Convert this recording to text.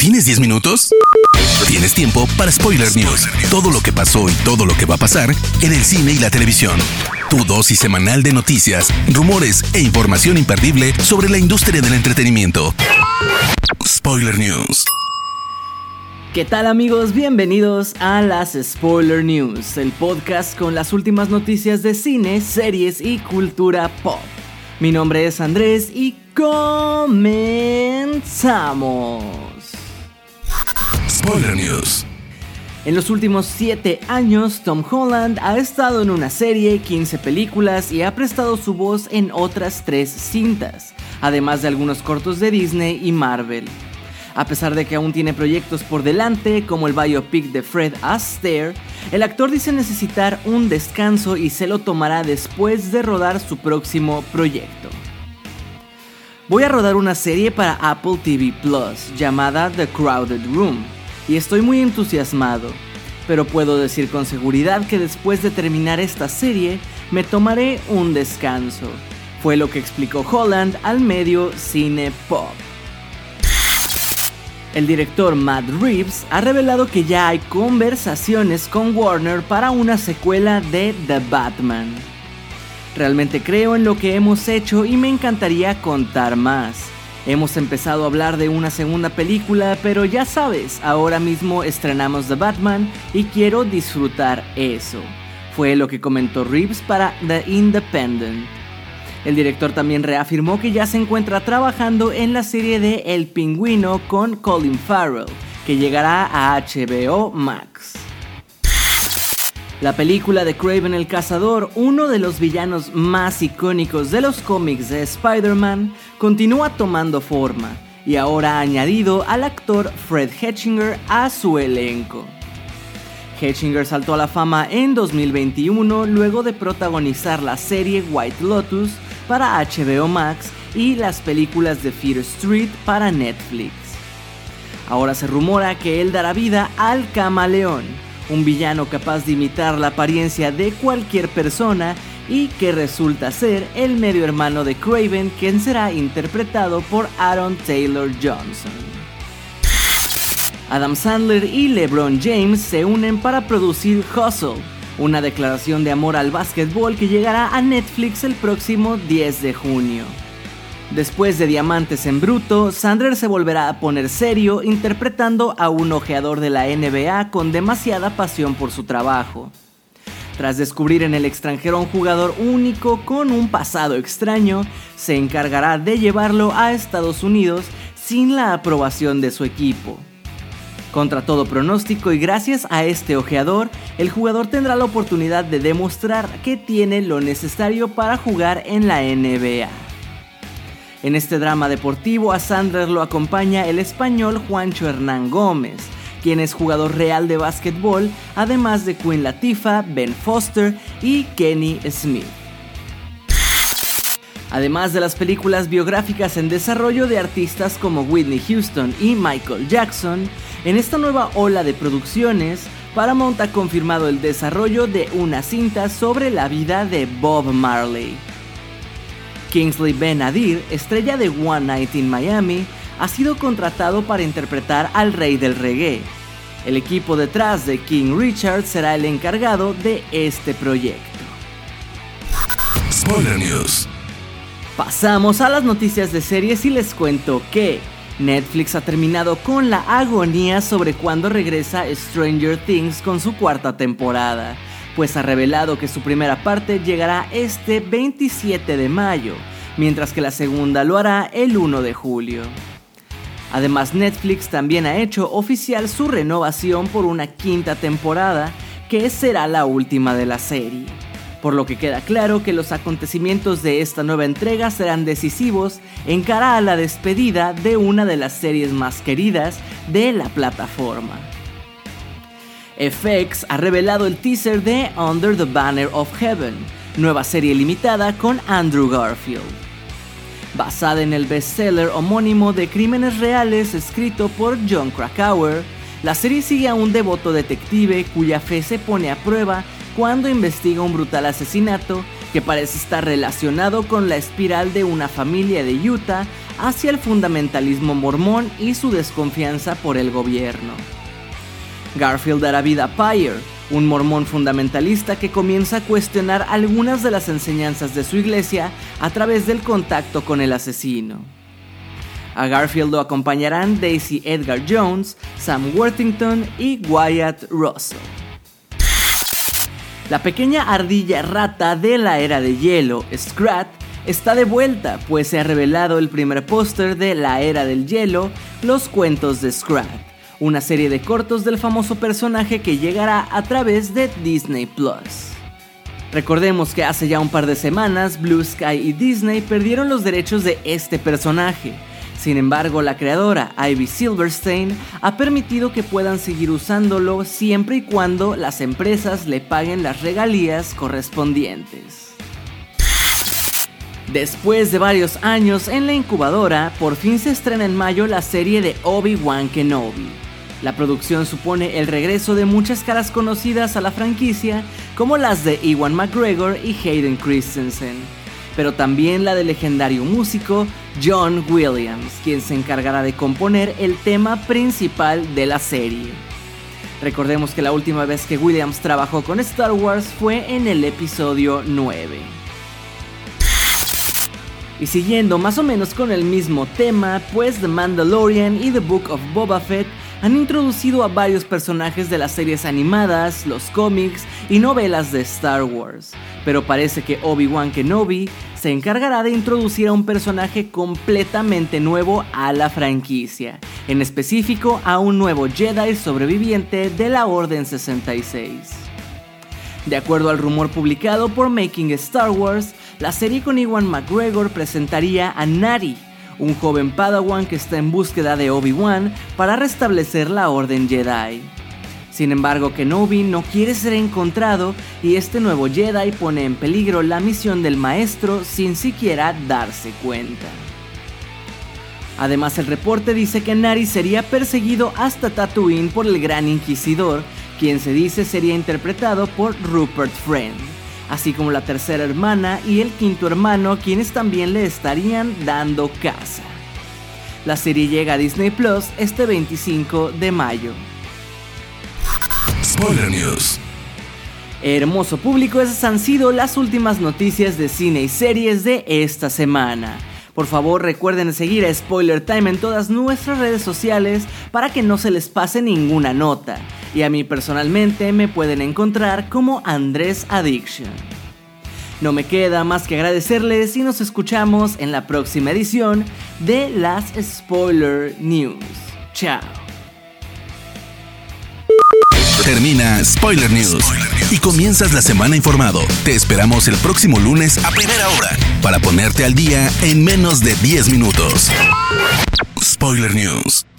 ¿Tienes 10 minutos? Tienes tiempo para Spoiler News. Todo lo que pasó y todo lo que va a pasar en el cine y la televisión. Tu dosis semanal de noticias, rumores e información imperdible sobre la industria del entretenimiento. Spoiler News. ¿Qué tal amigos? Bienvenidos a las Spoiler News, el podcast con las últimas noticias de cine, series y cultura pop. Mi nombre es Andrés y comenzamos. En los últimos 7 años, Tom Holland ha estado en una serie, 15 películas y ha prestado su voz en otras 3 cintas, además de algunos cortos de Disney y Marvel. A pesar de que aún tiene proyectos por delante, como el biopic de Fred Astaire, el actor dice necesitar un descanso y se lo tomará después de rodar su próximo proyecto. Voy a rodar una serie para Apple TV Plus llamada The Crowded Room y estoy muy entusiasmado, pero puedo decir con seguridad que después de terminar esta serie me tomaré un descanso. Fue lo que explicó Holland al medio Cine Pop. El director Matt Reeves ha revelado que ya hay conversaciones con Warner para una secuela de The Batman. Realmente creo en lo que hemos hecho y me encantaría contar más. Hemos empezado a hablar de una segunda película, pero ya sabes, ahora mismo estrenamos The Batman y quiero disfrutar eso. Fue lo que comentó Reeves para The Independent. El director también reafirmó que ya se encuentra trabajando en la serie de El Pingüino con Colin Farrell, que llegará a HBO Max. La película de Craven el Cazador, uno de los villanos más icónicos de los cómics de Spider-Man, continúa tomando forma y ahora ha añadido al actor Fred Hetchinger a su elenco. Hetchinger saltó a la fama en 2021 luego de protagonizar la serie White Lotus para HBO Max y las películas de Fear Street para Netflix. Ahora se rumora que él dará vida al camaleón, un villano capaz de imitar la apariencia de cualquier persona y que resulta ser el medio hermano de Craven, quien será interpretado por Aaron Taylor Johnson. Adam Sandler y LeBron James se unen para producir Hustle, una declaración de amor al básquetbol que llegará a Netflix el próximo 10 de junio. Después de Diamantes en Bruto, Sandler se volverá a poner serio interpretando a un ojeador de la NBA con demasiada pasión por su trabajo. Tras descubrir en el extranjero a un jugador único con un pasado extraño, se encargará de llevarlo a Estados Unidos sin la aprobación de su equipo. Contra todo pronóstico y gracias a este ojeador, el jugador tendrá la oportunidad de demostrar que tiene lo necesario para jugar en la NBA. En este drama deportivo a Sandler lo acompaña el español Juancho Hernán Gómez, quien es jugador real de básquetbol, además de Queen Latifah, Ben Foster y Kenny Smith. Además de las películas biográficas en desarrollo de artistas como Whitney Houston y Michael Jackson, en esta nueva ola de producciones, Paramount ha confirmado el desarrollo de una cinta sobre la vida de Bob Marley. Kingsley Ben Adir, estrella de One Night in Miami, ha sido contratado para interpretar al rey del reggae. El equipo detrás de King Richard será el encargado de este proyecto. Spoiler News. Pasamos a las noticias de series y les cuento que Netflix ha terminado con la agonía sobre cuándo regresa Stranger Things con su cuarta temporada, pues ha revelado que su primera parte llegará este 27 de mayo, mientras que la segunda lo hará el 1 de julio. Además, Netflix también ha hecho oficial su renovación por una quinta temporada, que será la última de la serie por lo que queda claro que los acontecimientos de esta nueva entrega serán decisivos en cara a la despedida de una de las series más queridas de la plataforma. FX ha revelado el teaser de Under the Banner of Heaven, nueva serie limitada con Andrew Garfield. Basada en el bestseller homónimo de Crímenes Reales escrito por John Krakauer, la serie sigue a un devoto detective cuya fe se pone a prueba cuando investiga un brutal asesinato que parece estar relacionado con la espiral de una familia de Utah hacia el fundamentalismo mormón y su desconfianza por el gobierno. Garfield dará vida a Pyre, un mormón fundamentalista que comienza a cuestionar algunas de las enseñanzas de su iglesia a través del contacto con el asesino. A Garfield lo acompañarán Daisy Edgar Jones, Sam Worthington y Wyatt Russell. La pequeña ardilla rata de la era de hielo, Scrat, está de vuelta, pues se ha revelado el primer póster de La Era del Hielo, Los Cuentos de Scrat, una serie de cortos del famoso personaje que llegará a través de Disney Plus. Recordemos que hace ya un par de semanas Blue Sky y Disney perdieron los derechos de este personaje. Sin embargo, la creadora Ivy Silverstein ha permitido que puedan seguir usándolo siempre y cuando las empresas le paguen las regalías correspondientes. Después de varios años en la incubadora, por fin se estrena en mayo la serie de Obi-Wan Kenobi. La producción supone el regreso de muchas caras conocidas a la franquicia, como las de Ewan McGregor y Hayden Christensen, pero también la del legendario músico John Williams, quien se encargará de componer el tema principal de la serie. Recordemos que la última vez que Williams trabajó con Star Wars fue en el episodio 9. Y siguiendo más o menos con el mismo tema, pues The Mandalorian y The Book of Boba Fett han introducido a varios personajes de las series animadas, los cómics y novelas de Star Wars. Pero parece que Obi-Wan Kenobi se encargará de introducir a un personaje completamente nuevo a la franquicia, en específico a un nuevo Jedi sobreviviente de la Orden 66. De acuerdo al rumor publicado por Making Star Wars, la serie con Iwan McGregor presentaría a Nari, un joven Padawan que está en búsqueda de Obi-Wan para restablecer la Orden Jedi. Sin embargo, Kenobi no quiere ser encontrado y este nuevo Jedi pone en peligro la misión del maestro sin siquiera darse cuenta. Además, el reporte dice que Nari sería perseguido hasta Tatooine por el Gran Inquisidor, quien se dice sería interpretado por Rupert Friend así como la tercera hermana y el quinto hermano, quienes también le estarían dando casa. La serie llega a Disney Plus este 25 de mayo. Spoiler News. Hermoso público, esas han sido las últimas noticias de cine y series de esta semana. Por favor recuerden seguir a Spoiler Time en todas nuestras redes sociales para que no se les pase ninguna nota y a mí personalmente me pueden encontrar como Andrés Addiction. No me queda más que agradecerles y nos escuchamos en la próxima edición de las Spoiler News. Chao. Termina Spoiler News y comienzas la semana informado. Te esperamos el próximo lunes a primera hora para ponerte al día en menos de 10 minutos. Spoiler News.